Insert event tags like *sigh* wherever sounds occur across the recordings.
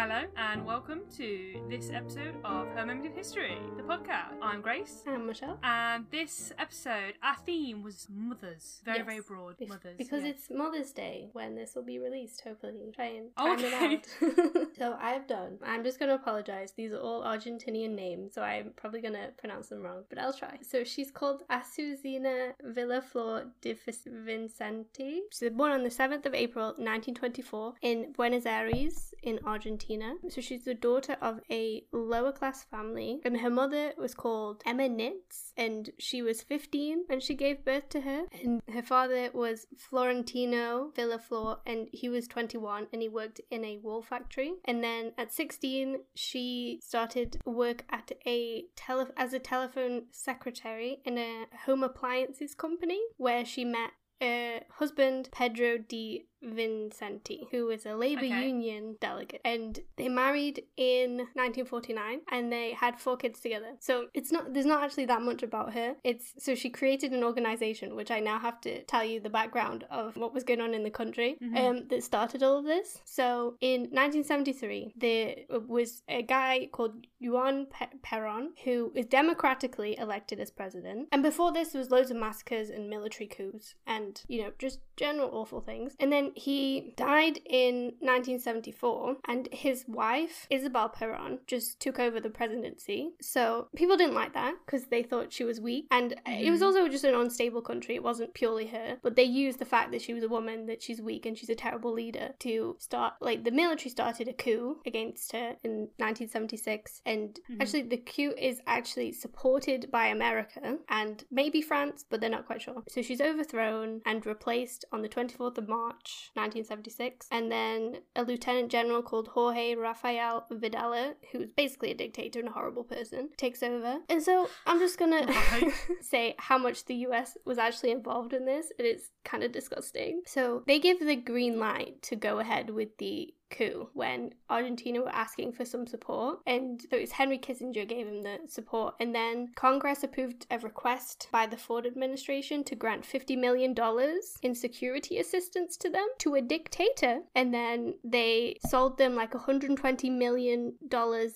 Hello and welcome to this episode of Her Moment in History, the podcast. I'm Grace, I'm Michelle. and this episode, our theme was mothers. Very, Yes. very broad Bef- mothers. Because yeah. it's Mother's Day when this will be released, hopefully. Try and Oh, time okay. it out. *laughs* so I've done. I'm just going to apologize. These are all Argentinian names, so I'm probably going to pronounce them wrong, but I'll try. So she's called Azucena Villaflor de Vis- Vincenti. She was born on the 7th of April 1924 in Buenos Aires in Argentina. So she's the daughter of a lower class family, and her mother was called Emma Nitz, and she was 15 when she gave birth to her. And her father was Florentino Villaflor, and he was 21 and he worked in a wool factory. And then at 16, she started work at a tele- as a telephone secretary in a home appliances company where she met her husband Pedro di Vincenti, who was a labor Okay. union delegate, and they married in 1949, and they had four kids together. So it's not there's not actually that much about her. It's so she created an organization, which I now have to tell you the background of what was going on in the country Mhm. um, that started all of this. So in 1973, there was a guy called Juan Pe- Perón who was democratically elected as president, and before this there was loads of massacres and military coups, and you know just general awful things. And then he died in 1974, and his wife, Isabel Perón, just took over the presidency. So people didn't like that because they thought she was weak. And it was Mhm. also just an unstable country. It wasn't purely her, but they used the fact that she was a woman, that she's weak, and she's a terrible leader to start, like, the military started a coup against her in 1976. And Mhm. actually, the coup is actually supported by America and maybe France, but they're not quite sure. So she's overthrown and replaced on the 24th of March, 1976. And then a lieutenant general called Jorge Rafael Videla, who's basically a dictator and a horrible person, takes over. And so I'm just gonna Right. *laughs* say how much the US was actually involved in this. It is kind of disgusting. So they give the green light to go ahead with the coup when Argentina were asking for some support. And so it was Henry Kissinger gave him the support. And then Congress approved a request by the Ford administration to grant $50 million in security assistance to them to a dictator. And then they sold them like $120 million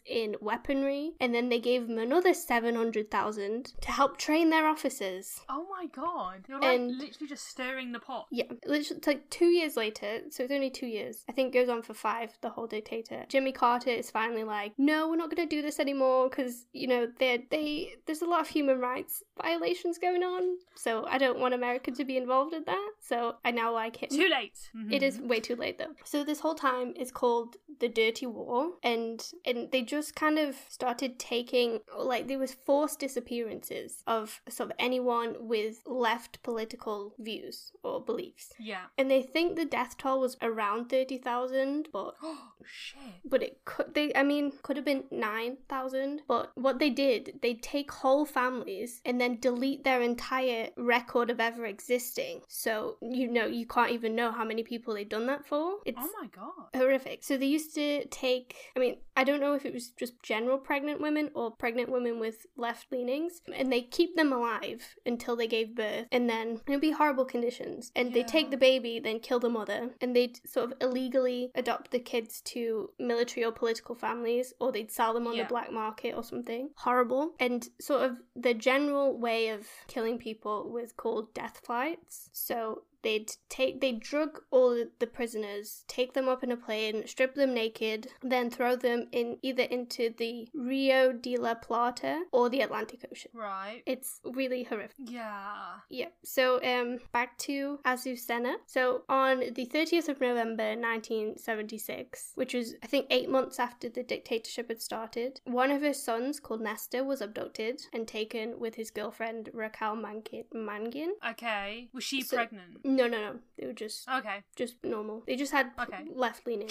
in weaponry. And then they gave them another 700000 to help train their officers. Oh my god. You're like And- literally just stirring the pot. Yeah, literally, it's like two years later, so it's only two years. I think it goes on for five, the whole dictator. Jimmy Carter is finally like, no, we're not going to do this anymore because, you know, they they there's a lot of human rights violations going on. So I don't want America to be involved in that. So I now like him. Too late. Mm-hmm. It is way too late though. So this whole time is called the Dirty War, and and they just kind of started taking like there was forced disappearances of sort of anyone with left political views or beliefs. Yeah. And they think the death toll was around thirty thousand, but *gasps* shit. but it could they I mean could have been nine thousand. But what they did, they take whole families and then delete their entire record of ever existing. So you know you can't even know how many people they've done that for. It's Oh my god. horrific. So they used to take, I mean, I don't know if it was just general pregnant women or pregnant women with left leanings, and they keep them alive until they gave birth, and then it'd be horrible conditions. And they take the baby, then kill the mother, and they'd sort of illegally adopt the kids to military or political families, or they'd sell them on Yeah. the black market or something. Horrible. And sort of the general way of killing people was called death flights. So they'd take they drug all the prisoners take them up in a plane strip them naked then throw them in either into the rio de la plata or the atlantic ocean Right. it's really horrific Yeah. yeah. So um back to Azucena. So on the 30th of November 1976, which was I think 8 months after the dictatorship had started, one of her sons called Nestor was abducted and taken with his girlfriend Raquel Mankin. Mangin. Okay. Was she So- pregnant? No, no, no. They were just Okay. just normal. They just had Okay. left leaning.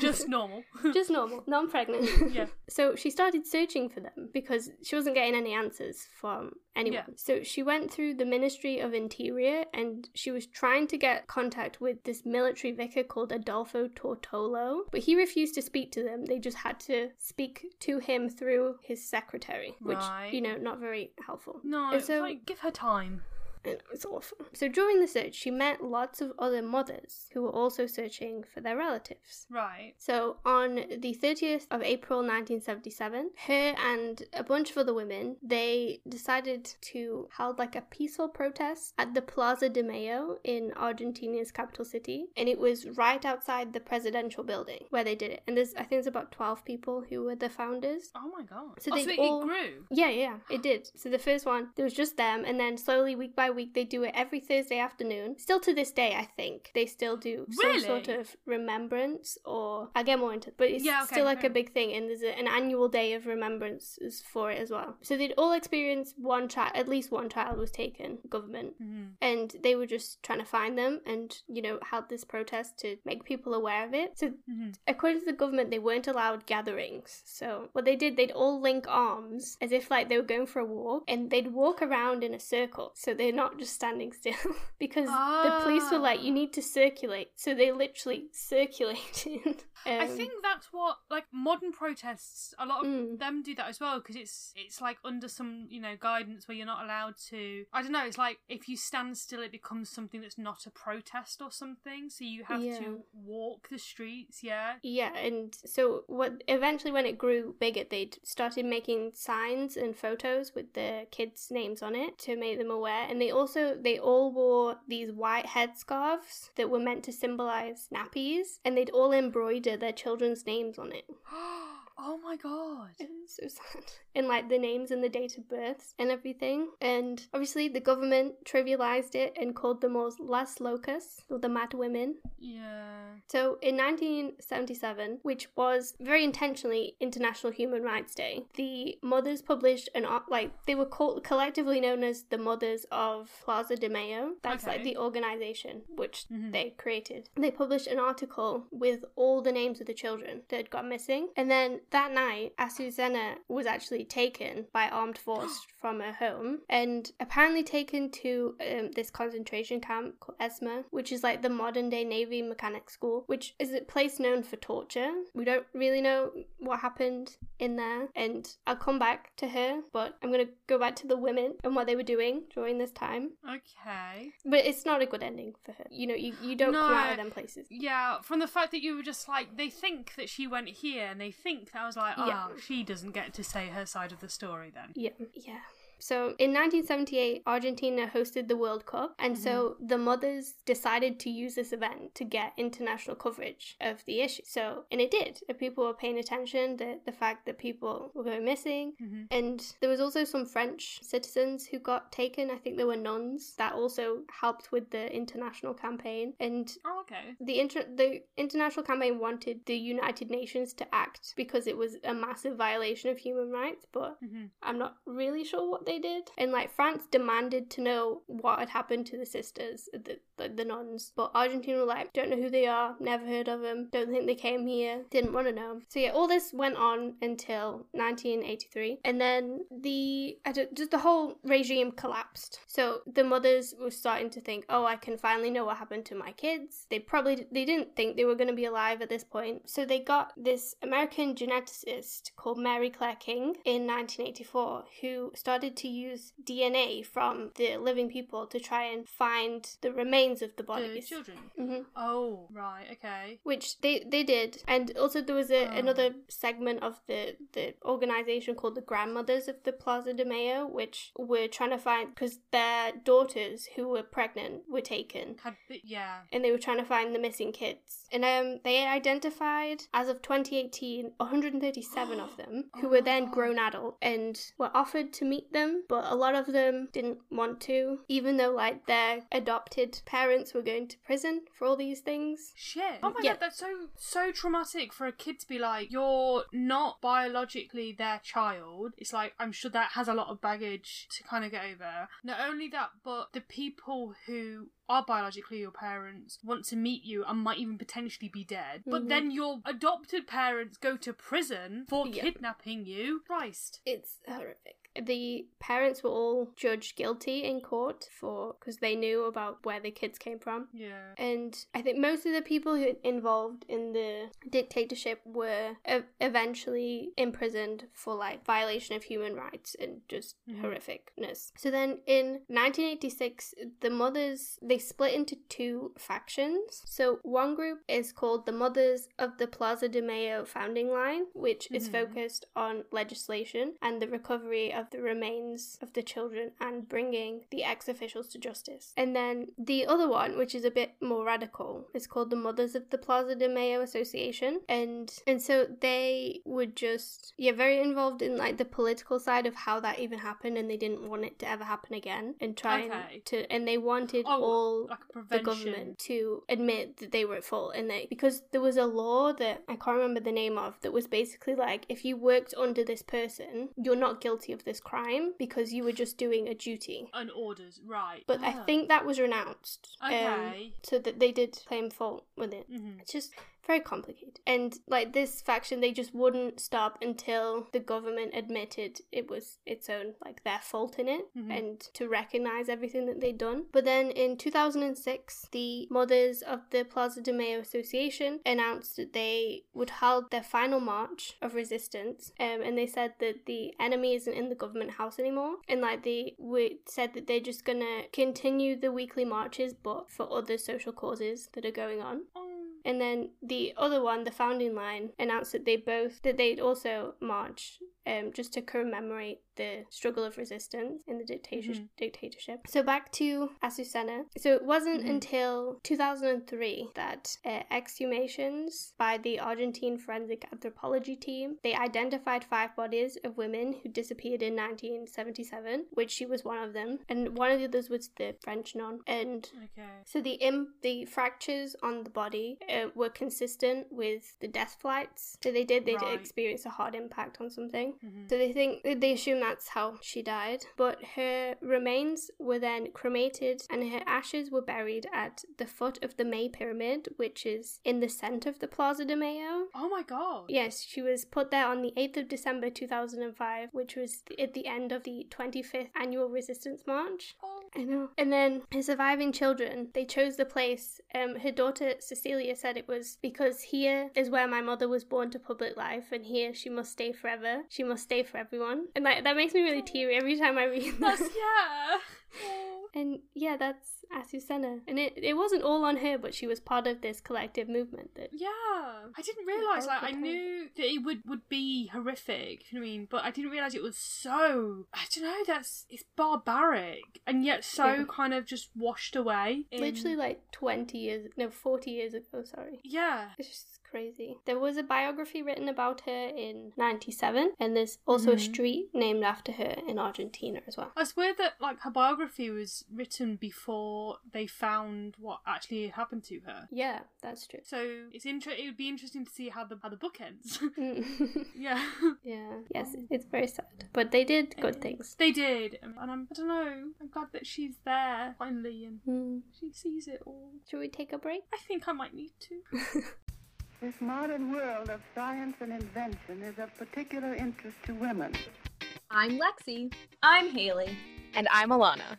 Just *laughs* normal. just normal, non pregnant. *laughs* Yeah. So she started searching for them because she wasn't getting any answers from anyone. Yeah. So she went through the Ministry of Interior and she was trying to get contact with this military vicar called Adolfo Tortolo, but he refused to speak to them. They just had to speak to him through his secretary, which, Right. you know, not very helpful. No, so- like give her time. And it was awful. So during the search, she met lots of other mothers who were also searching for their relatives. Right. So on the 30th of April 1977, her and a bunch of other women, they decided to hold like a peaceful protest at the Plaza de Mayo in Argentina's capital city, and it was right outside the presidential building where they did it. And there's I think there's about 12 people who were the founders. Oh my god. So oh, they so all- it grew. Yeah, yeah, it did. So the first one, there was just them, and then slowly, week by week, they do it every Thursday afternoon. Still to this day, I think they still do some sort of remembrance, or I'll get more into, It, but it's Yeah, okay, still like fair a big thing, and there's a, an annual day of remembrance for it as well. So they'd all experience one child, at least one child was taken, government, Mhm. and they were just trying to find them, and you know held this protest to make people aware of it. So Mhm. according to the government, they weren't allowed gatherings. So what they did, they'd all link arms as if like they were going for a walk, and they'd walk around in a circle. So they're not just standing still *laughs* because the police were like, Ah. you need to circulate. So they literally circulated. *laughs* I Um, think that's what like modern protests. A lot of Mm. them do that as well because it's it's like under some you know guidance where you're not allowed to. I don't know. It's like if you stand still, it becomes something that's not a protest or something. So you have Yeah. to walk the streets. Yeah. Yeah, and so what eventually when it grew bigger, they'd started making signs and photos with the kids' names on it to make them aware. And they also they all wore these white headscarves that were meant to symbolize nappies, and they'd all embroider their children's names on it. *gasps* *gasps* *gasps* oh my god. It's so sad. *laughs* And like the names and the date of births and everything. And obviously the government trivialized it and called them all Las Locas, or the Mad Women. Yeah. So in 1977, which was very intentionally International Human Rights Day, the mothers published an ar- like they were called collectively known as the Mothers of Plaza de Mayo. That's like the organization which Mhm. they created. They published an article with all the names of the children that had gone missing. And then that night, Azucena was actually taken by armed force *gasps* from her home and apparently taken to um, this concentration camp called Esma, which is like the modern day Navy mechanic school, which is a place known for torture. We don't really know what happened in there, and I'll come back to her, but I'm gonna go back to the women and what they were doing during this time. Okay. But it's not a good ending for her. You know, you, you don't come out of them places. Yeah, from the fact that you were just like, they think that she went here, and they think that I was like, oh, Yeah. Ah, she doesn't get to say her side of the story then. Yeah, yeah. So in 1978, Argentina hosted the World Cup, and so the mothers decided to use this event to get international coverage of the issue. So, and it did. People were paying attention. The the fact that people were going missing, Mhm. and there was also some French citizens who got taken. I think there were nuns that also helped with the international campaign. And Oh, okay. the inter- the international campaign wanted the United Nations to act because it was a massive violation of human rights, but hmm I'm not really sure what they did. And like France demanded to know what had happened to the sisters, the the, the nuns, but Argentina were like, don't know who they are, never heard of them, don't think they came here, didn't want to know. So yeah, all this went on until 1983, and then the just the whole regime collapsed. So the mothers were starting to think, oh, I can finally know what happened to my kids. They probably they didn't think they were going to be alive at this point, so they got this American geneticist called Mary Claire King in 1984 who started to use DNA from the living people to try and find the remains of the bodies. The children. hmm Oh, right, okay. which they they did and also there was a, Oh. another segment of the the organization called the grandmothers of the plaza de mayo which were trying to find because their daughters who were pregnant were taken Had yeah. and they were trying to find the missing kids and um they identified as of 2018 137 of *gasps* them who were then Oh. grown adult and were offered to meet them but a lot of them didn't want to even though like their adopted parents were going to prison for all these things Shit. Oh my Yeah. god, that's so so traumatic for a kid to be like, you're not biologically their child. It's like I'm sure that has a lot of baggage to kind of get over. Not only that, but the people who are biologically your parents want to meet you and might even potentially be dead. But Mhm. then your adopted parents go to prison for Yeah. kidnapping you. Christ. It's horrific. the parents were all judged guilty in court for because they knew about where the kids came from. Yeah. And I think most of the people who involved in the dictatorship were eventually imprisoned for like violation of human rights and just Mhm. horrificness. So then in 1986, the mothers they split into two factions. So one group is called the Mothers of the Plaza de Mayo founding line, which is Mhm. focused on legislation and the recovery of the remains of the children and bringing the ex officials to justice. And then the other one, which is a bit more radical, is called the Mothers of the Plaza de Mayo Association. And and so they would just yeah, very involved in like the political side of how that even happened and they didn't want it to ever happen again and trying Okay. to and they wanted Oh, all Like the government to admit that they were at fault and they because there was a law that I can't remember the name of that was basically like if you worked under this person you're not guilty of this crime because you were just doing a duty And orders, right. but I Ah. think that was renounced um, Okay. so that they did claim fault with it Mhm. it's just very complicated and like this faction they just wouldn't stop until the government admitted it was its own like their fault in it Mhm. and to recognize everything that they'd done but then in 2006 the mothers of the plaza de mayo association announced that they would hold their final march of resistance um, and they said that the enemy isn't in the government house anymore and like they would said that they're just gonna continue the weekly marches but for other social causes that are going on Oh. And then the other one, the founding line, announced that they both that they'd also march um, just to commemorate the struggle of resistance in the dictator- Mhm. dictatorship. So back to Azucena. So it wasn't Mhm. until 2003 that uh, exhumations by the Argentine forensic anthropology team they identified five bodies of women who disappeared in 1977, which she was one of them, and one of the others was the French nun. And Okay. so the Im- the fractures on the body uh, were consistent with the death flights. So they did they did experience a hard impact on something. Mhm. So they think they assume that's how she died. But her remains were then cremated and her ashes were buried at the foot of the May Pyramid, which is in the center of the Plaza de Mayo. Oh my god. Yes, she was put there on the 8th of December 2005, which was at the end of the 25th annual resistance march. Oh. I know. And then her surviving children, they chose the place. Um, her daughter Cecilia said it was because here is where my mother was born to public life, and here she must stay forever. She must stay for everyone, and like that makes me really teary every time I read That's that. yeah. *laughs* And yeah, that's Azucena, and it it wasn't all on her, but she was part of this collective movement that. Yeah, I didn't realize. Like, I knew that it would would be horrific. You know what I mean? But I didn't realize it was so. I don't know. That's it's barbaric and yet so Yeah. kind of just washed away. in- Literally like 20 years, no, 40 years ago, sorry. Yeah. It's just crazy. There was a biography written about her in 97, and there's also a Mhm. street named after her in Argentina as well. I swear that like her biography was written before they found what actually happened to her. Yeah, that's true. So it's inter- It would be interesting to see how the how the book ends. *laughs* Mm. *laughs* yeah, yeah, yes, it's very sad. But they did good things. they did, and I'm I don't know. I'm glad that she's there finally and Mm. she sees it all. Should we take a break? I think I might need to. *laughs* This modern world of science and invention is of particular interest to women. I'm Lexi, I'm Haley. And I'm Alana.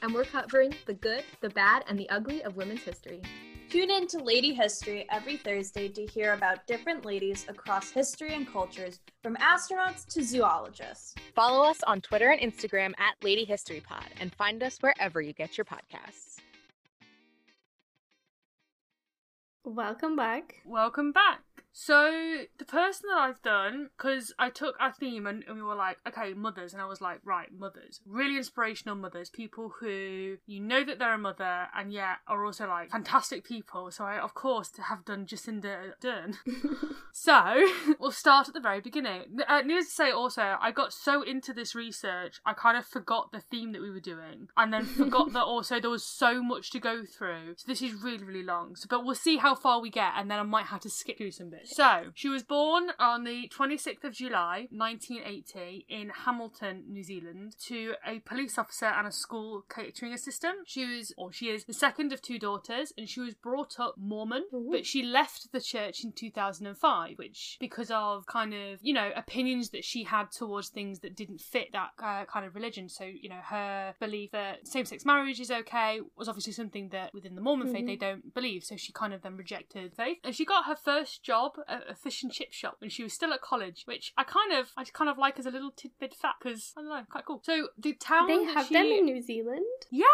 and we're covering the good, the bad, and the ugly of women's history. Tune in to Lady History every Thursday to hear about different ladies across history and cultures, from astronauts to zoologists. Follow us on Twitter and Instagram at Lady History Pod and find us wherever you get your podcasts. Welcome back. Welcome back. So the person that I've done, because I took our theme and, and we were like, okay, mothers, and I was like, right, mothers, really inspirational mothers, people who you know that they're a mother and yet are also like fantastic people. So I, of course, have done Jacinda Ardern. *laughs* so *laughs* we'll start at the very beginning. Uh, needless to say, also, I got so into this research, I kind of forgot the theme that we were doing, and then forgot *laughs* that also there was so much to go through. So this is really, really long. So, but we'll see how far we get, and then I might have to skip through some bits. This. So, she was born on the 26th of July, 1980, in Hamilton, New Zealand, to a police officer and a school catering assistant. She was, or she is, the second of two daughters, and she was brought up Mormon, Ooh. but she left the church in 2005, which, because of kind of, you know, opinions that she had towards things that didn't fit that uh, kind of religion. So, you know, her belief that same sex marriage is okay was obviously something that within the Mormon faith Mhm. they don't believe. So she kind of then rejected faith. And she got her first job at a fish and chip shop when she was still at college, which I kind of, I kind of like as a little tidbit fact because, I don't know, quite cool. So the town They have she... them in New Zealand. Yeah.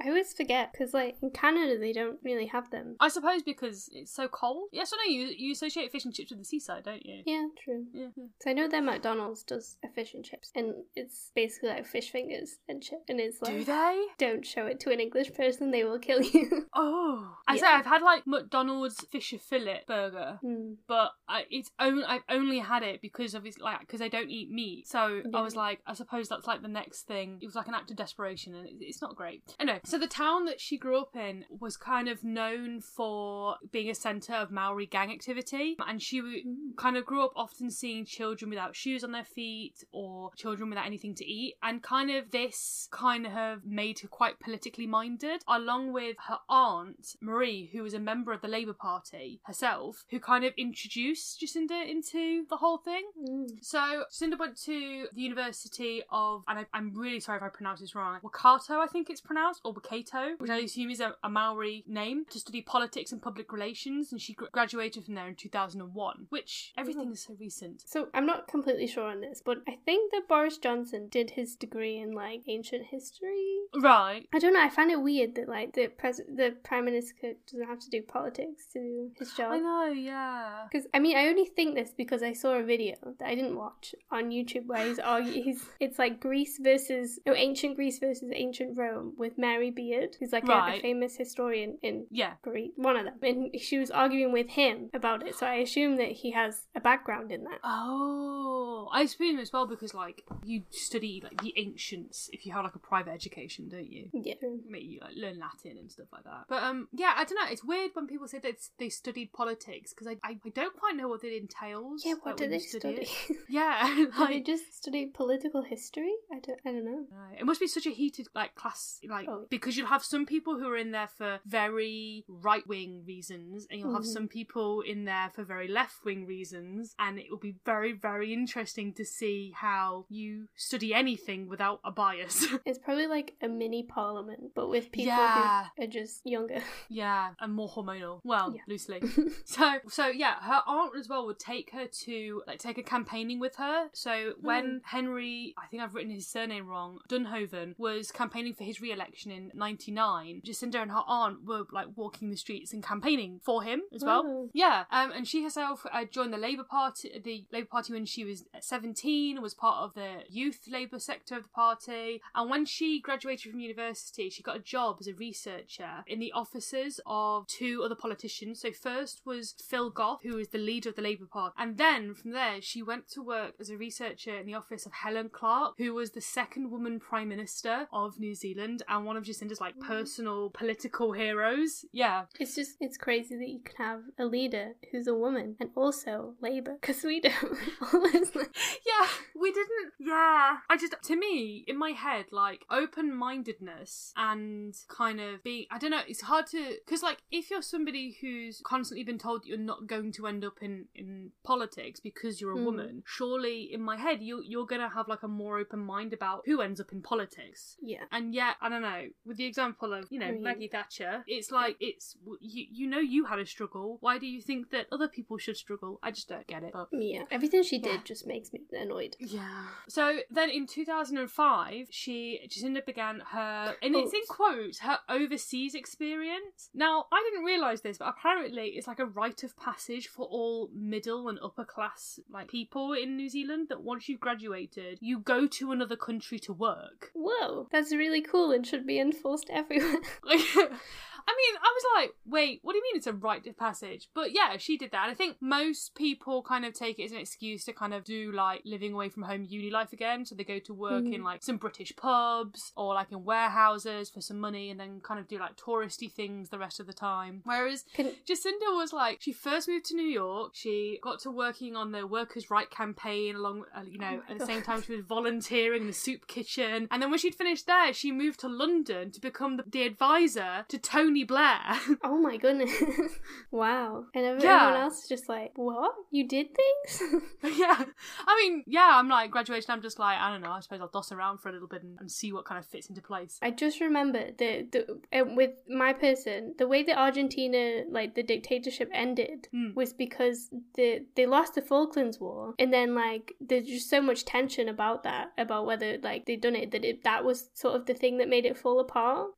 I always forget because, like, in Canada, they don't really have them. I suppose because it's so cold. Yes or no, you, you associate fish and chips with the seaside, don't you? Yeah, true. Yeah. Hmm. So I know that McDonald's does a fish and chips, and it's basically like fish fingers and chip, and it's like Do they? don't show it to an English person, they will kill you. Oh, I Yeah. say I've had like McDonald's fisher fillet burger, hmm. But I, it's only I've only had it because obviously like because I don't eat meat. So I was like, I suppose that's like the next thing. It was like an act of desperation, and it, it's not great. Anyway, so the town that she grew up in was kind of known for being a centre of Maori gang activity, and she w- Mm. kind of grew up often seeing children without shoes on their feet or children without anything to eat, and kind of this kind of made her quite politically minded, along with her aunt Marie, who was a member of the Labour Party herself, who kind of introduced Jacinda into the whole thing. Mm. So Jacinda went to the University of, and I, I'm really sorry if I pronounce this wrong, Wakato, I think it's pronounced, or Wakato, which I assume is a, a Maori name, to study politics and public relations, and she gr- graduated from there in 2001. Which everything is so recent. So I'm not completely sure on this, but I think that Boris Johnson did his degree in like ancient history. Right. I don't know. I find it weird that like the pres- the prime minister doesn't have to do politics to do his job. I know, yeah. Because I mean, I only think this because I saw a video that I didn't watch on YouTube where he's arguing. He's it's like Greece versus no ancient Greece versus ancient Rome with Mary Beard, who's like a, a famous historian in Yeah. Greece, one of them, and she was arguing with him about it. So I assume that he has a background in that. Oh, I assume as well because like you study like the ancients if you have like a private education, don't you? Yeah. Maybe you like learn Latin and stuff like that. But um, yeah, I don't know. It's weird when people say that they studied politics because I, I I don't quite know what it entails. Yeah, what like, *laughs* *laughs* do they study? Yeah, Do they just study political history? I don't. I don't know. Right. It must be such a heated like class, like Oh. because you'll have some people who are in there for very right wing reasons, and you'll have Mhm. some people in there for very left wing reasons, and it will be very very interesting to see how you study anything without a bias. *laughs* It's probably like a mini parliament, but with people Yeah. who are just younger. yeah, and more hormonal. Well, Yeah. loosely. So, so yeah, her aunt as well would take her to like take her campaigning with her. So when Henry, I think I've written his surname wrong, Dunhoven was campaigning for his re-election in '99. Jacinda and her aunt were like walking the streets and campaigning for him as well. Wow. Yeah, um, and she herself uh, joined the Labour Party, the Labour Party when she was 17, was part of the youth Labour sector of the party, and when she graduated from university, she got a job as a researcher in the offices of two other politicians. So first was Phil Goff, who was the leader of the Labour Party, and then from there she went to work as a researcher in the office of Helen Clark, who was the second woman prime minister of New Zealand and one of Jacinda's like mm. personal political heroes. Yeah, It's just it's crazy that you can have a leader who's a woman and also Labour because we don't. *laughs* yeah, we didn't. Yeah, I just to me in my head like open mindedness and kind of being. I don't know. It's hard to because like if you're somebody who's constantly been told you're not going to end up in in politics because you're a Mm. woman, surely in my head you you're gonna have like a more open mind about who ends up in politics. yeah. And yet, I don't know. With the example of you know mean- Maggie Thatcher, it's like it's you you know you had a struggle. Why do you think that other people should struggle? I just don't get it. But Yeah, everything she Yeah. did just makes me annoyed. yeah. So then in 2005, she Jacinda began her, and it's in quotes, her overseas experience. Now, I didn't realise this, but apparently it's like a rite of passage for all middle and upper class like people in New Zealand that once you've graduated, you go to another country to work. Whoa, that's really cool and should be enforced everywhere. Like, *laughs* *laughs* I mean, I was like, wait, what do you mean it's a rite of passage? But yeah, she did that. And I think most people kind of take it as an excuse to kind of do like living away from home uni life again. So they go to work Mhm. in like some British pubs or like in warehouses for some money and then kind of do like touristy things the rest of the time. Whereas Can, Jacinda was like, she first moved to New York. She got to working on the workers' right campaign, along, uh, you know, Oh at the same time she was volunteering in the soup kitchen. And then when she'd finished there, she moved to London to become the, the advisor to Tony Blair. *laughs* oh my goodness. *laughs* wow. And everyone Yeah. else is just like, what? You did things? *laughs* yeah, I mean, yeah, I'm like graduation. I'm just like, I don't know. I suppose I'll doss around for a little bit and, and see what kind of fits into place. I just remember that the uh, with my person, the way that Argentina, like the dictatorship ended, Mm. was because the they lost the Falklands War, and then like there's just so much tension about that, about whether like they'd done it, that it that was sort of the thing that made it fall apart.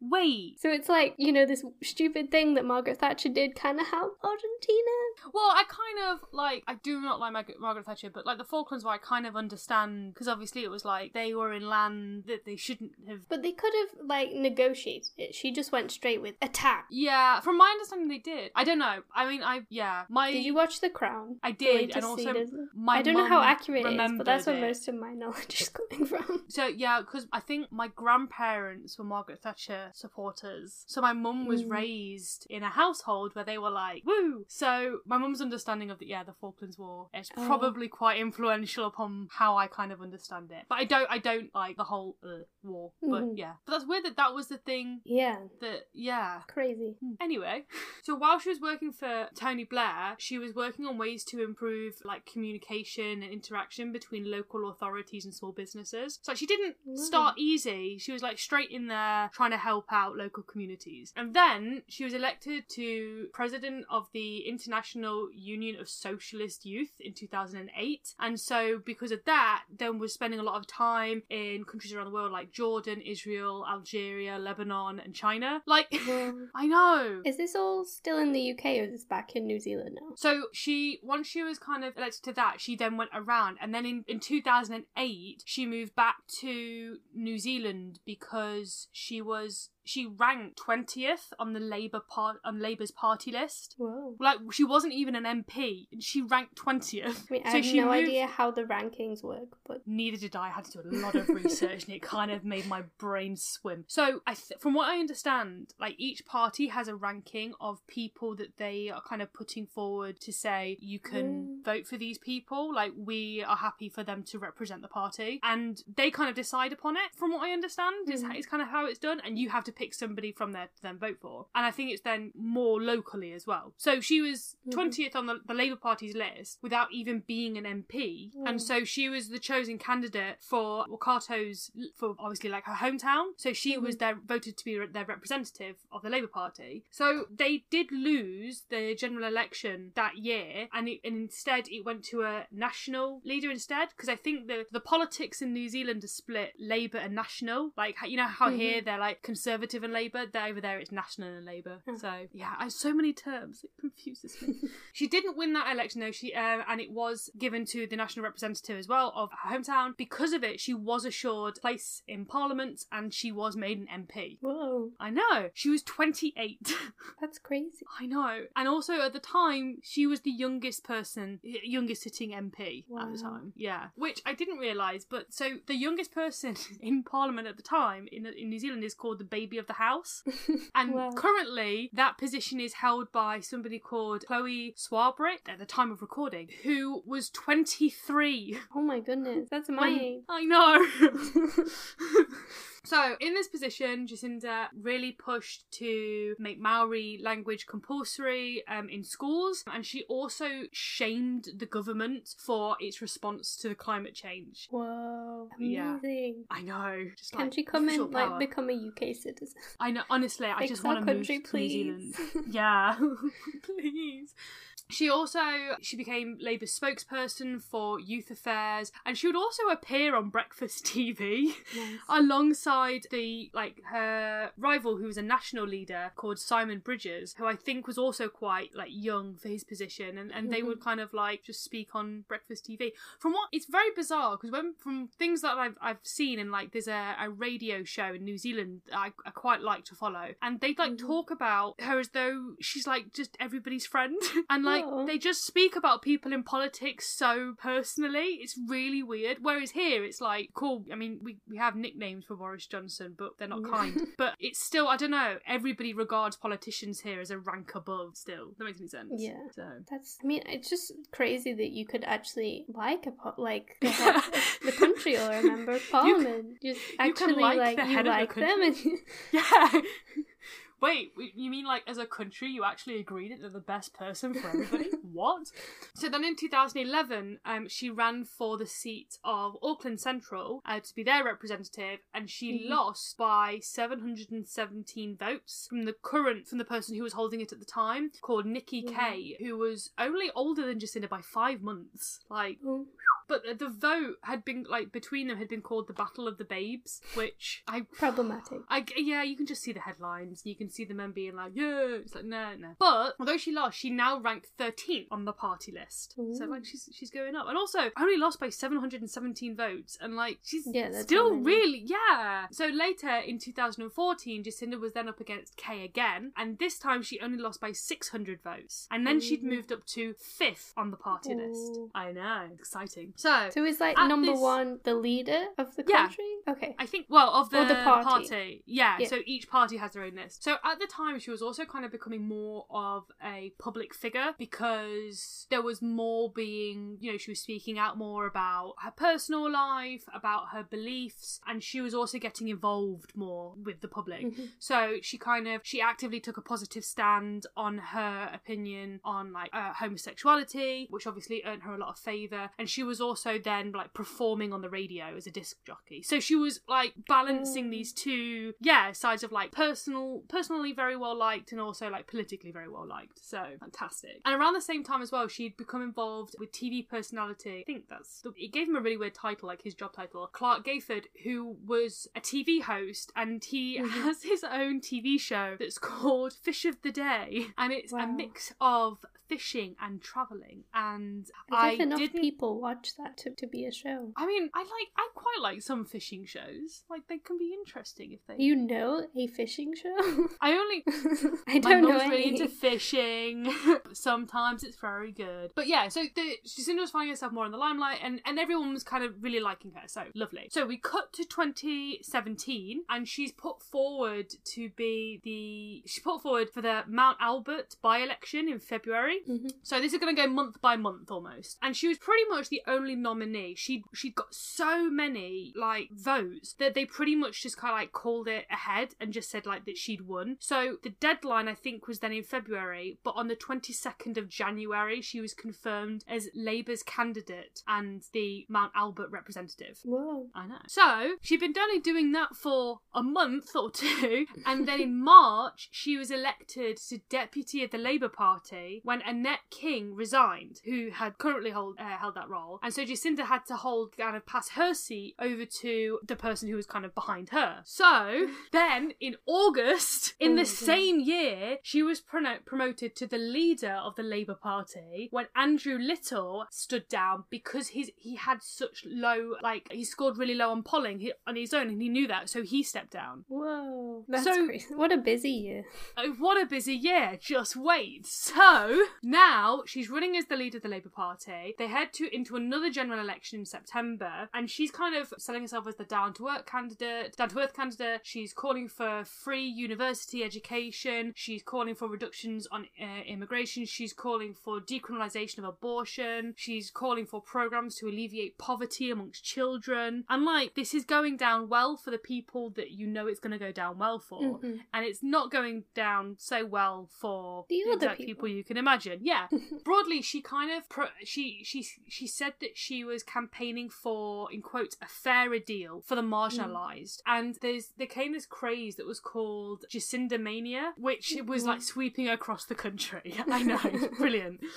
Wait, so it's like you know this stupid thing that Margaret Thatcher did kind of help Argentina. Well, I kind of like I do not like Margaret Thatcher, but like the Falklands War, I kind of understand because obviously it was like they were in land that they shouldn't have. But they could have like negotiated it. She just went straight with attack. Yeah, from my understanding, they did. I don't know. I mean, I yeah, my Did you watch The Crown? I did, and also my I don't know how accurate it is, but that's where it. most of my *laughs* knowledge is coming from. So yeah, because I think my grandparents were Margaret Thatcher supporters. So my mum was Mm. raised in a household where they were like, "Woo!" So my mum's understanding of the yeah the Falklands War is Oh. probably quite influential upon how I kind of understand it. But I don't I don't like the whole uh, war. But Mhm. yeah, but that's weird that that was the thing Yeah, that yeah crazy. Anyway, so while she was working for Tony Blair, she was working on ways to improve like communication and interaction between local authorities and small businesses. So she didn't start easy. She was like straight in there trying to help out local communities. And then she was elected to president of the International Union of Socialist Youth in 2008. And so because of that, then was spending a lot of time in countries around the world like Jordan, Israel, Algeria, Lebanon, and China. Like Well, *laughs* I know. is this all still in the UK or is this back in New Zealand now? So she, once she was kind of elected to that, she then went around, and then in, in 2008, she moved back to New Zealand because she was she ranked 20th on the Labour part on Labour's party list. Whoa. Like she wasn't even an MP, and she ranked 20th. I mean, I so have she no moved- idea how the rankings work, but Neither did I. I had to do a lot of research, and it kind of made my brain swim. So, I th- from what I understand, like each party has a ranking of people that they are kind of putting forward to say you can Mm. vote for these people. Like we are happy for them to represent the party, and they kind of decide upon it. From what I understand, is Mhm. is kind of how it's done, and you have to pick somebody from there to then vote for. And I think it's then more locally as well. So she was Mhm. 20th on the, the Labour Party's list without even being an MP, and Mm. so she was the chosen candidate for Wakato's for obviously like her hometown. So she was there voted to be their representative of the Labour Party. So they did lose the general election that year, and, it, and instead it went to a national leader instead because I think the the politics in New Zealand are split Labour and National. Like you know how Mhm. here they're like Conservative and Labour, there over there it's National and Labour. Oh. So yeah, I have so many terms it confuses me. *laughs* She didn't win that election though. She uh, and it was given to the national representative as well of her hometown. Because of it, she was assured place in Parliament and she was made an MP. whoa, I know. She was 28. *laughs* that's crazy. I know. And also at the time, she was the youngest person, youngest sitting MP at the time. Yeah. Which I didn't realise, but so the youngest person *laughs* in Parliament at the time in, in New Zealand is called the baby of the house. *laughs* And Wow. currently, that position is held by somebody called Chloe Swarbrick at the time of recording, who was 23. Oh my goodness, that's my age. I know. *laughs* so, in this position, Jacinda really pushed to make Maori language compulsory um, in schools, and she also shamed the government for its response to the climate change. Whoa, Yeah. amazing. I know. Just Can like she come in, official like, become a UK citizen? I know. Honestly, I Fix just want to move to New Zealand. Yeah, *laughs* *laughs* please. She also she became Labour's spokesperson for youth affairs, and she would also appear on Breakfast *laughs* TV Nice. alongside the like her rival, who was a national leader called Simon Bridges, who I think was also quite like young for his position, and and they Mhm. would kind of like just speak on Breakfast TV. From what it's very bizarre because when from things that I've I've seen and like there's a, a radio show in New Zealand that I, I quite like to follow, and they like Mhm. talk about her as though she's like just everybody's friend, *laughs* and like Oh. they just speak about people in politics so personally. It's really weird. Whereas here, it's like cool. I mean, we we have nicknames for Boris Johnson, but they're not kind. But it's still, I don't know. Everybody regards politicians here as a rank above. Still, that makes any sense. Yeah. So. That's. I mean, it's just crazy that you could actually like a po- like *laughs* the, country or a member of parliament. Just can actually like like, the you head of the like them. And *laughs* Yeah. Wait, you mean like as a country you actually agreed that they're the best person for everybody? *laughs* what? So then in 2011, um, she ran for the seat of Auckland Central uh, to be their representative, and she Mhm. lost by 717 votes from the current from the person who was holding it at the time, called Nikki Mhm. Kay, who was only older than Jacinda by five months. Like, Oh, but the- vote had been like between them had been called the Battle of the Babes, which I problematic. I, yeah, you can just see the headlines. You can see the men being like, yeah, it's like, no, no. But although she lost, she now ranked 13th on the party list. So, like, she's she's going up. And also, only lost by 717 votes. And, like, she's Yeah, still really, yeah. So later in 2014, Jacinda was then up against Kay again. And this time she only lost by 600 votes. And then she'd moved up to 5th on the party list. I know. Exciting. So, So is like number this- one the leader of the Yeah. country? Okay. I think, well, of the, the party. Yeah, Yeah. so each party has their own list. So at the time, she was also kind of becoming more of a public figure because there was more being, you know, she was speaking out more about her personal life, about her beliefs, and she was also getting involved more with the public. Mhm. So she kind of she actively took a positive stand on her opinion on like uh, homosexuality, which obviously earned her a lot of favor. And she was also then like performing on the radio as a disc jockey. So she was like balancing Mm. these two, yeah, sides of like personal, personally very well liked, and also like politically very well liked. So fantastic. And around the same time as well, she'd become involved with TV personality. I think that's the, it gave him a really weird title, like his job title, Clarke Gayford, who was a TV host, and he Mhm. has his own TV show that's called Fish of the Day, and it's a mix of fishing and traveling. And I if enough didn't. people watch that to, to be a show. I mean, I like, I quite like some fishing shows. Like they can be interesting if they. You know a fishing show? *laughs* I only *laughs* I don't know mum's really into fishing. *laughs* Sometimes it's very good. But yeah, so the Jacinda was finding herself more in the limelight and, and everyone was kind of really liking her. So lovely. So we cut to 2017 and she's put forward to be the she put forward for the Mount Albert by-election in February. Mhm. So this is going to go month by month almost. And she was pretty much the only nominee. She she got so many like votes that they pretty much just kind of like called it ahead and just said like that she'd won. So the deadline I think was then in February, but on the 22nd of January she was confirmed as Labour's candidate and the Mount Albert representative. Whoa. I know. So she'd been only doing that for a month or two, *laughs* and then in March she was elected to deputy of the Labour Party when Annette King resigned, who had currently hold, uh, held that role, and so Jacinda had to hold kind of pass her seat over to the person who was kind of behind her. So *laughs* then in August in Oh the same year she was prono- promoted to the leader of the Labour Party when Andrew Little stood down because his he had such low like he scored really low on polling he, on his own and he knew that so he stepped down. Whoa. That's So- crazy. What a busy year. Oh, what a busy year! Just wait. So now she's running as the leader of the Labour Party. They head to into another general election in September, and she's kind of selling herself as the down to earth candidate. Down to earth candidate. She's calling for free university education. She's calling for reductions on uh, immigration. She's calling for decriminalisation of abortion. She's calling for programs to alleviate poverty amongst children. And like this is going down well for the people that you know it's going to go down well for Mhm. and it's not going down so well for The other exact people. you can imagine. Yeah, *laughs* broadly, she kind of pro- she she she said that she was campaigning for, in quotes, a fairer deal for the Mm. marginalised, and there's there came this craze that was called Jacinda mania, which was like sweeping across the country. *laughs* I know, brilliant. *laughs*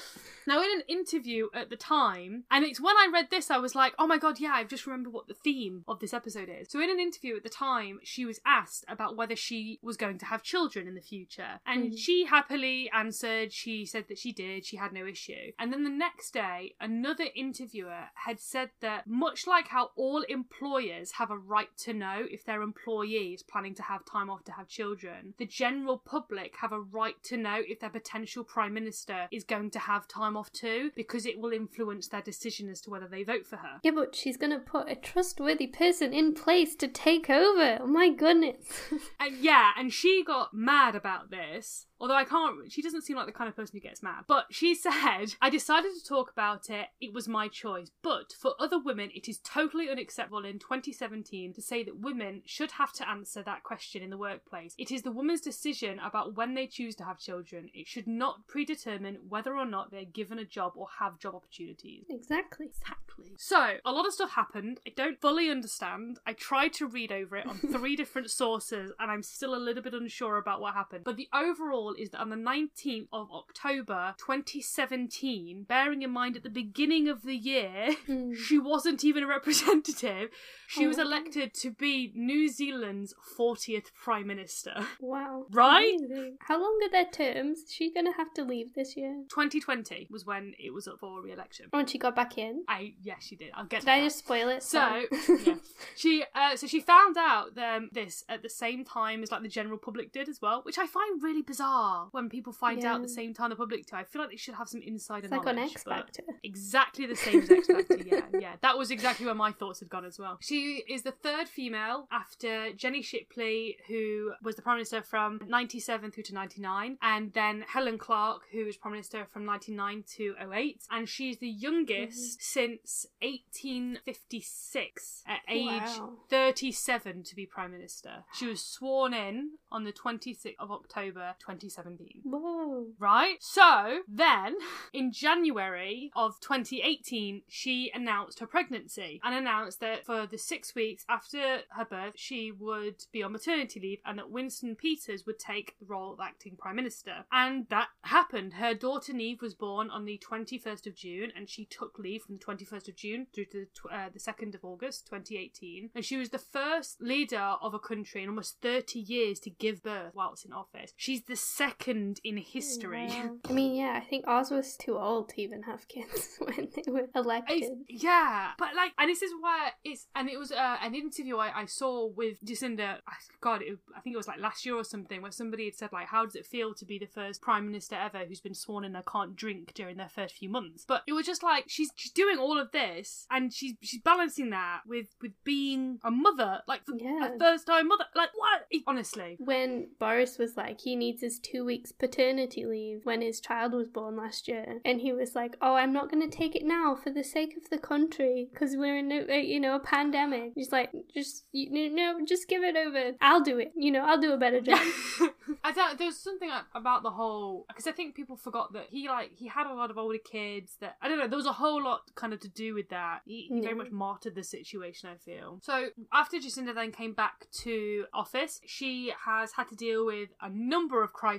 Now, in an interview at the time, and it's when I read this, I was like, oh my god, yeah, I've just remembered what the theme of this episode is. So, in an interview at the time, she was asked about whether she was going to have children in the future. And Mhm. she happily answered, she said that she did, she had no issue. And then the next day, another interviewer had said that much like how all employers have a right to know if their employee is planning to have time off to have children, the general public have a right to know if their potential prime minister is going to have time off too, because it will influence their decision as to whether they vote for her. Yeah, but she's gonna put a trustworthy person in place to take over. Oh my goodness. *laughs* And yeah, and she got mad about this. Although I can't, she doesn't seem like the kind of person who gets mad. But she said, I decided to talk about it. It was my choice. But for other women, it is totally unacceptable in 2017 to say that women should have to answer that question in the workplace. It is the woman's decision about when they choose to have children. It should not predetermine whether or not they're given a job or have job opportunities. exactly. Exactly. So, a lot of stuff happened. I don't fully understand. I tried to read over it on three *laughs* different sources, and I'm still a little bit unsure about what happened. But the overall is that on the 19th of October 2017, bearing in mind at the beginning of the year, Hmm. *laughs* she wasn't even a representative, she was Oh. elected to be New Zealand's 40th Prime Minister. Wow. Right? Amazing. How long are their terms? Is she gonna have to leave this year? 2020 was when it was up for re election. Oh, and she got back in. I, yes, she did. I'll get Did to I that. just spoil it? So *laughs* yeah, *laughs* she uh, so she found out um, this at the same time as like the general public did as well, which I find really bizarre when people find out at the same time the public do. I feel like they should have some insider it's like knowledge. on X Factor. Exactly the same as X *laughs* Factor, yeah, yeah. That was exactly where my thoughts had gone as well. She is the third female after Jenny Shipley, who was the Prime Minister from 97 through to 99, and then Helen Clark, who was Prime Minister from 99 to 08. And she's the youngest mm-hmm. since 1856, at oh, age Wow. 37 to be Prime Minister. She was sworn in on the 26th of October 2017. Whoa. Right? So then, *laughs* in January of 2018, she announced her pregnancy and announced that for the six weeks after her birth, she would be on maternity leave and that Winston Peters would take the role of acting Prime Minister. And that happened. Her daughter Neve was born on the 21st of June and she took leave from the 21st of June through to the, uh, the 2nd of August 2018. And she was the first leader of a country in almost 30 years to give birth whilst in office. She's the second in history. Wow. *laughs* I mean, yeah, I think ours was too old to even have kids *laughs* when they were elected. It's- yeah, but like, and this is why it's, and it was uh, an interview I, I saw with Jacinda. God, it, I think it was like last year or something, where somebody had said like, "How does it feel to be the first prime minister ever who's been sworn in and can't drink during their first few months?" But it was just like she's she's doing all of this, and she's she's balancing that with with being a mother, like Yeah. a first time mother. Like what? Honestly, when Boris was like, he needs his two weeks paternity leave when his child was born last year, and he was like, "Oh, I'm not going to take it now for the sake of the country because we're in a, a you know a pandemic." He's like, "Just you know, just give it over. I'll do it. You know, I'll do a better job." *laughs* *laughs* I thought there was something about the whole because I think people forgot that he like he had a lot of older kids that I don't know there was a whole lot kind of to do with that. He, he very much martyred the situation. I feel so. After Jacinda then came back to office, she has had to deal with a number of crises.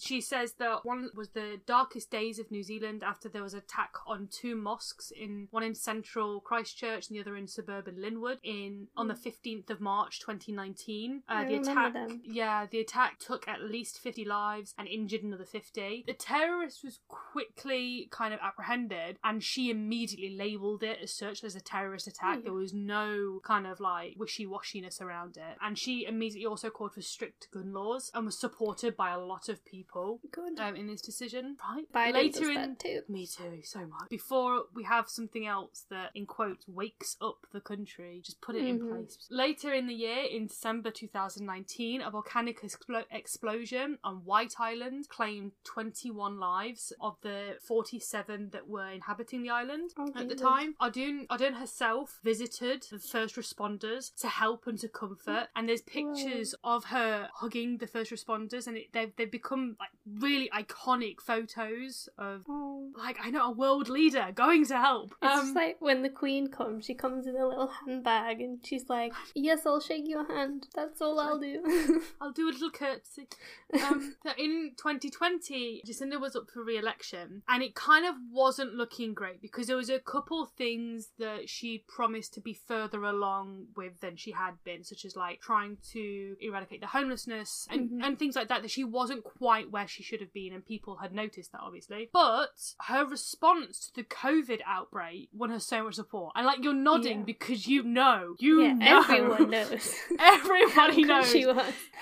She says that one was the darkest days of New Zealand after there was an attack on two mosques in one in central Christchurch and the other in suburban Linwood in on the fifteenth of March, twenty nineteen. Uh, I the attack, them. yeah, the attack took at least 50 lives and injured another 50. The terrorist was quickly kind of apprehended and she immediately labelled it as such as a terrorist attack. Hmm. There was no kind of like wishy washiness around it. And she immediately also called for strict gun laws and was supported by a lot of people Good. um, in this decision. Right? Biden Later in too. me too, so much. Before we have something else that, in quotes, wakes up the country, just put it in Mhm. place. Later in the year, in December 2019, a volcanic explo- explosion on White Island claimed 21 lives of the 47 that were inhabiting the island Oh, at the time. Ardern, Ardern herself visited the first responders to help and to comfort, and there's pictures of her hugging the first responders, and it, they've, they've become like really iconic photos of Oh. like I know a world leader going to help. It's Um, like when the queen comes, she comes in a little handbag and she's like, Yes, I'll shake your hand. That's all I'll do. *laughs* I'll do a little curtsy. Um, in 2020, Jacinda was up for re-election, and it kind of wasn't looking great because there was a couple things that she promised to be further along with than she had been, such as like trying to eradicate the homelessness and, Mhm. and things like that. That she wasn't quite where she should have been, and people had noticed that obviously. But her response to the COVID outbreak won her so much support, and like you're nodding Yeah. because you know, you yeah, know, everyone *laughs* knows. Everybody *laughs* knows.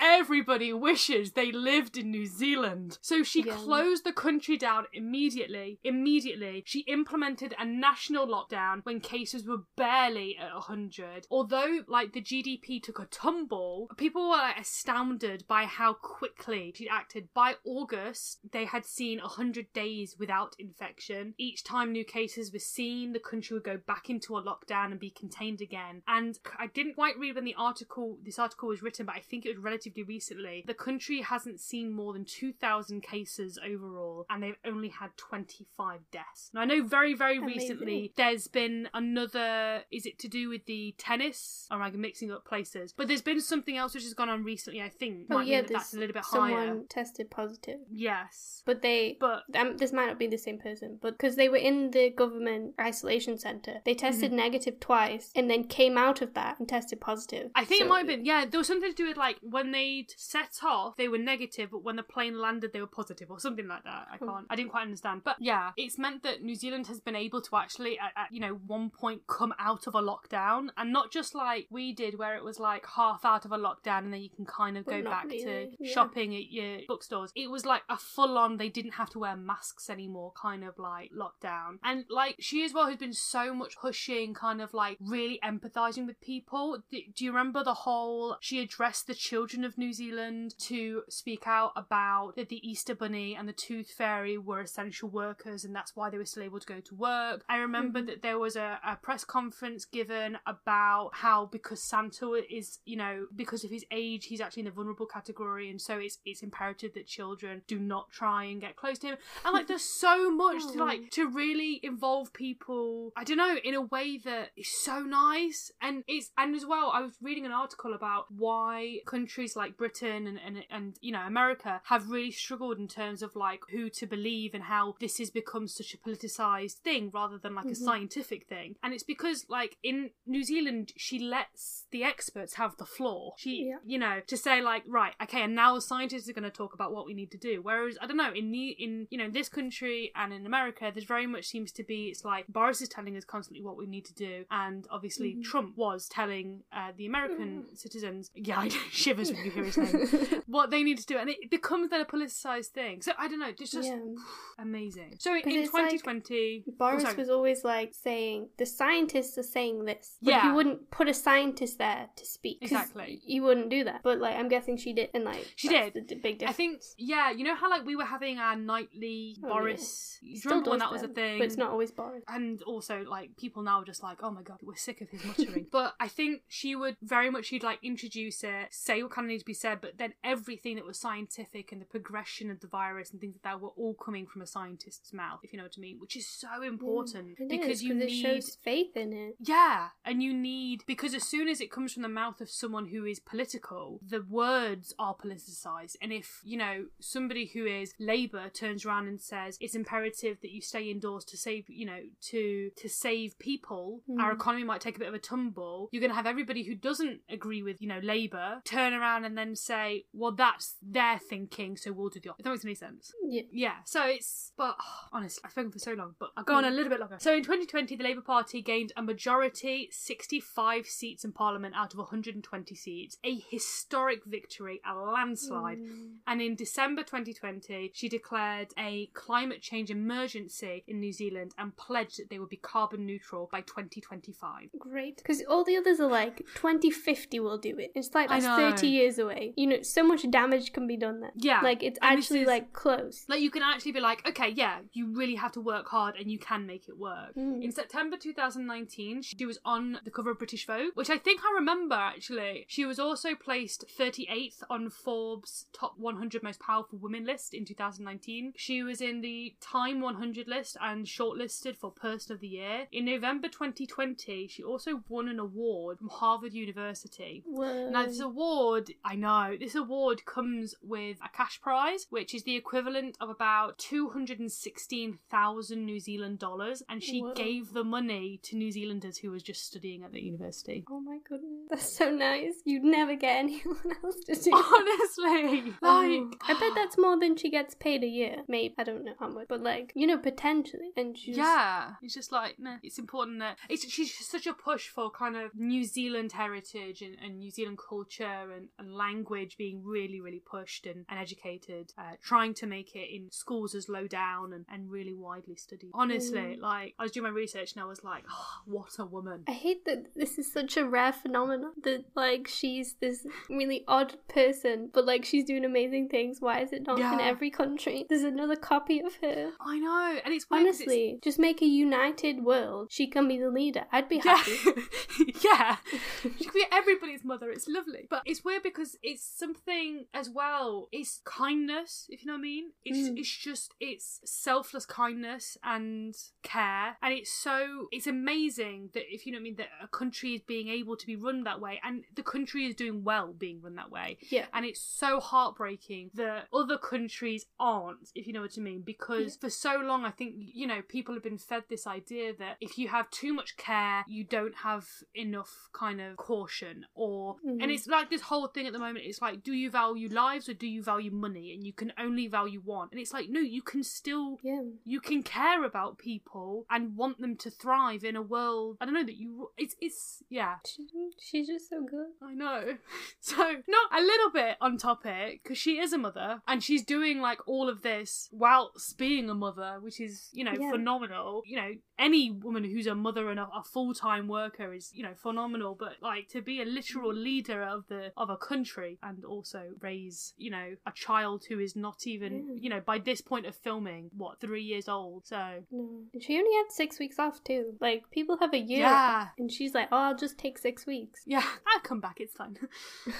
Everybody wishes they lived in New Zealand. So she Yeah. closed the country down immediately. Immediately. She implemented a national lockdown when cases were barely at 100. Although, like, the GDP took a tumble, people were like, astounded by how quickly she acted. By August, they had seen 100 days without infection. Each time new cases were seen, the country would go back into a lockdown and be contained again. And I didn't quite read when the article this article was written, but I think it was relatively recently. The country hasn't seen more than 2,000 cases overall, and they've only had 25 deaths. Now I know very very Amazing. recently there's been another. Is it to do with the tennis? Or am I mixing up places? But there's been something else which has gone on recently. I think. Oh Might yeah, that that's a little bit someone higher. tested positive, Yes. but they. But Um, this might not be the same person, but because they were in the government isolation center, they tested negative twice and then came out of that and tested positive. Mm-hmm. I think So- it might have been yeah. There was something to do with like when they'd set off, they were negative, but when the plane landed, they were positive, or something like that. I can't. I didn't quite understand, but yeah, it's meant that New Zealand has been able to actually, at, at you know, one point come out of a lockdown, and not just like we did, where it was like half out of a lockdown, and then you can kind of But go back really, to yeah. shopping at your bookstores. It was like a full on. They didn't have to wear masks anymore, kind of like lockdown, and like she as well has been so much pushing, kind of like really empathizing with people. Do, you remember the whole? She addressed the children of New Zealand to speak out about that the Easter Bunny and the Tooth Fairy were essential workers, and that's why they were still able to go to work. I remember Mhm. that there was a, a press conference given about how because Santa is, you know, because of his age, he's actually in the vulnerable category, and so it's it's imperative that children do not try and get close to him. And like, there's so *laughs* much to Oh. like to really involve people. I don't know in a way that is so nice, and it's and as well. I was reading an article about why countries like Britain and and and you know America have really struggled in terms of like who to believe and how this has become such a politicized thing rather than like a Mhm. scientific thing. And it's because like in New Zealand, she lets the experts have the floor. She, Yeah. you know, to say like, right, okay, and now scientists are going to talk about what we need to do. Whereas I don't know in the in you know in this country and in America, there's very much seems to be it's like Boris is telling us constantly what we need to do, and obviously Mhm. Trump was telling uh, the American Mm. citizens, yeah, I *laughs* shivers when you hear his name, *laughs* what they need to do, and it becomes then a politicized thing. So I don't know, it's just Yeah. *sighs* amazing. So in 'Cause it's like 2020, oh, Boris sorry. was always like saying the scientists are saying this, but Yeah. he wouldn't put a scientist there to speak Exactly. he wouldn't do that. But like, I'm guessing she did, and like She did. The d- big I think, yeah, you know how like we were having our nightly Oh, Boris. yeah. You Still remember when that was a thing? but it's not always Boris. And also, like people now are just like, oh my god, we're sick of his muttering. *laughs* but I think she would very much, she'd like introduce it, say what kind of needs to be said, but then everything that was scientific and the progression of the virus and things like that were all coming from a scientist's mouth, if you know what I mean, which is so mm, important It because is, you need. shows faith in it. Yeah, and you need because as soon as it comes from the mouth of someone who is political, the words are politicized. And if, you know, somebody who is Labour turns around and says it's imperative that you stay indoors to save, you know, to to save people, our Mm. economy might take a bit of a tumble. You're going to have everybody who doesn't agree with, you know, Labour turn around and then say, well, that's their thinking, so we'll do the opposite. If that makes any sense. Yeah. Yeah, so it's but *sighs* honestly, I've spoken for so long, but I'll go on a little bit longer. So in 2020, the Labour Party gained a majority, 65 seats in Parliament out of 120 seats, a historic victory, a landslide. Mm. And in December 2020, she declared a climate change emergency in New Zealand and pledged that they would be carbon neutral by 2025. Great. Because all the others are like 2050 will do it. It's like that's 30 years away. You know, so much damage can be done there. Yeah, Like it's and actually is- like close. Like you can actually be like, okay, yeah, you really have to work hard and you can make it work. Mm. In September 2019, she was on the cover of British Vogue, which I think I remember actually. She was also placed 38th on Forbes top 100 most powerful women list in 2019. She was in the Time 100 list and shortlisted for Person of the Year. In November 2020, she also won an award from Harvard University. Whoa. Now, this award, I know, this award comes with a cash prize, which is the equivalent of about 216,000 New Zealand dollars. And she Whoa. gave the money to New Zealanders who was just studying at the university. Oh my goodness. That's so nice. You'd never get anyone *laughs* else to do that. Honestly, like, *gasps* I bet that's more than she gets paid a year. Maybe I don't know how much, but like you know, potentially. And she's Yeah, it's just like nah. It's important that it's she's such a push for kind of New Zealand heritage and, and New Zealand culture and, and language being really, really pushed and, and educated. Uh, trying to make it in schools as low down and, and really widely studied. Honestly, Mm. like I was doing my research and I was like, oh, what a woman. I hate that this is such a rare phenomenon that like she's this really odd person, but like she's doing amazing things. Why is it not in every country? *laughs* There's another copy of her. I know, and it's weird 'cause it's- Honestly, just make a united world. She can be the leader. I'd be Yeah, happy. *laughs* yeah. She could be everybody's mother. It's lovely, but it's weird because it's something as well. It's kindness, if you know what I mean. It's Mm. it's just it's selfless kindness and care, and it's so it's amazing that if you know what I mean that a country is being able to be run that way, and the country is doing well being run that way. Yeah. And it's so heartbreaking that other countries aren't, if you know what I mean. Because for so long, I think, you know, people have been fed this idea that if you have too much care, you don't have enough kind of caution. Or, and Mhm. it's like this whole thing at the moment it's like, do you value lives or do you value money? And you can only value one. And it's like, no, you can still Yeah. you can care about people and want them to thrive in a world i don't know that you it's it's yeah She, she's just so good. I know. *laughs* So, not a little bit on topic, because she is a mother and she's doing like all of this whilst being a mother, which is, you know, Yeah. phenomenal. You know, any woman who's a mother and a, a full time worker is, you know, phenomenal. But like to be a literal mm. leader of the of a country and also raise, you know, a child who is not even, Yeah. you know, by this point of filming, what, three years old. So, No. And she only had six weeks off too. Like people have a year. Yeah. And she's like, oh, I'll just take six weeks. yeah, *laughs* I'll come back. It's fine. *laughs*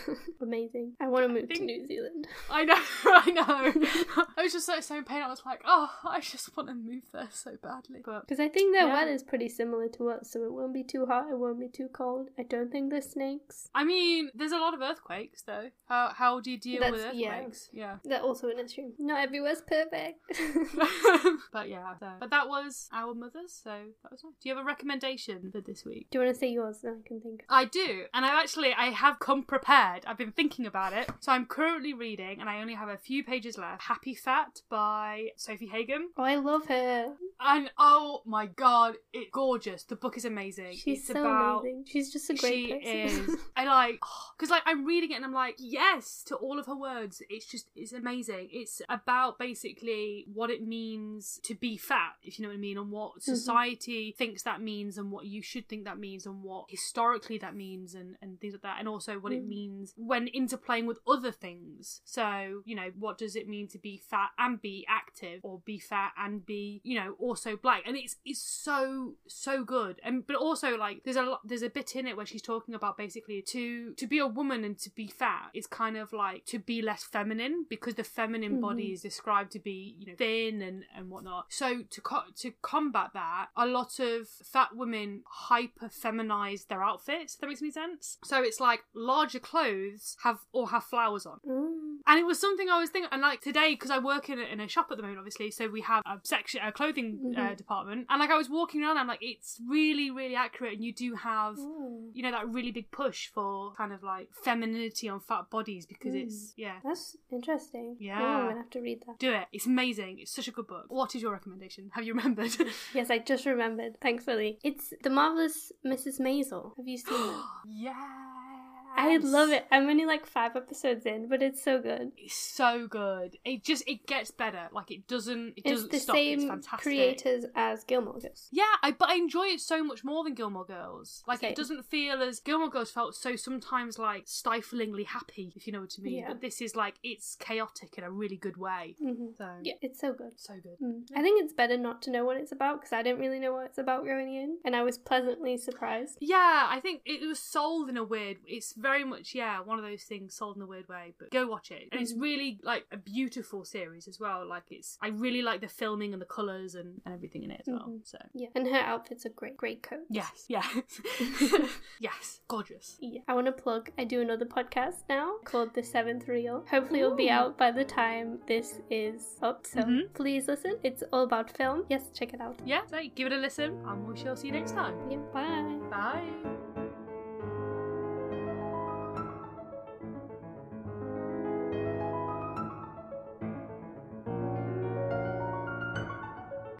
*laughs* Amazing. I want to move to New Zealand. I know, *laughs* I know. I was just so so in pain. I was like, oh, I just want to move there so badly. But Because I think their Yeah. weather's pretty similar to us, so it won't be too hot, it won't be too cold. I don't think there's snakes. I mean, there's a lot of earthquakes though. How how do you deal with That's- yeah. earthquakes? Yeah. That also an issue. Not everywhere's perfect. *laughs* *laughs* but yeah, so. but that was our mothers, so that was nice. Do you have a recommendation for this week? Do you want to say yours? Then I can think. I do, and I actually I have come prepared. I've been thinking about it, so I'm currently reading, and I only have a few pages left. Happy Fat by Sofie Hagen, Oh, I love her. and oh my god, it's gorgeous. The book is amazing. She's it's so about amazing. She's just a great she person. is. *laughs* I like *sighs* because like I'm reading it and I'm like yes to all of her words. It's just it's amazing. It's about basically what it means to be fat, if you know what I mean, and what Mm-hmm. society thinks that means, and what you should think that means, and what historically that means, and and things like that, and also what it Mm. means when interplaying with other things. So you know what does it mean to be fat and be active, or be fat and be you know also black, and it's it's so so good, and but also like there's a lot there's a bit in it where she's talking about basically to to be a woman and to be fat is kind of like to be less feminine because the feminine body Mhm. is described to be you know thin and and whatnot. So to co- to combat that, a lot of fat women hyper feminize their outfits. If that makes any sense. So it's like larger clothes have or have flowers on. Mm. And it was something I was thinking, and like today, because I work in a, in a shop at the moment, obviously, so we have a section, a clothing uh, Mhm. department, and like I was walking around, I'm like, it's really, really accurate, and you do have, Mm. you know, that really big push for kind of like femininity on fat bodies because Mm. it's, yeah. That's interesting. Yeah. I'm gonna have to read that. Do it. It's amazing. It's such a good book. What is your recommendation? Have you remembered? *laughs* Yes, I just remembered. Thankfully, it's the marvelous Mrs. Maisel. Have you seen it? *gasps* yeah. I love it. I'm only like five episodes in, but it's so good. It's so good. It just it gets better. Like it doesn't. It It's doesn't the stop. it's same fantastic. creators as Gilmore Girls. Yeah, I but I enjoy it so much more than Gilmore Girls. Like Same. it doesn't feel as Gilmore Girls felt so sometimes like stiflingly happy, if you know what I mean. Yeah. But this is like it's chaotic in a really good way. Mm-hmm. So Yeah, it's so good. so good. Mm. I think it's better not to know what it's about because I didn't really know what it's about going in, and I was pleasantly surprised. Yeah, I think it was sold in a weird. It's very much yeah one of those things sold in a weird way. But go watch it, and it's really like a beautiful series as well. Like it's I really like the filming and the colors and, and everything in it as well. Mhm. So Yeah, and her outfits are great. Great coat. yes, yeah, *laughs* *laughs* yes, gorgeous. Yeah. I want to plug. I do another podcast now called The Seventh Reel. Hopefully, it'll be out by the time this is up. So Mhm. please listen. It's all about film. Yes, check it out. Yeah, so give it a listen, and we shall see you next time. Yeah. Bye. Bye.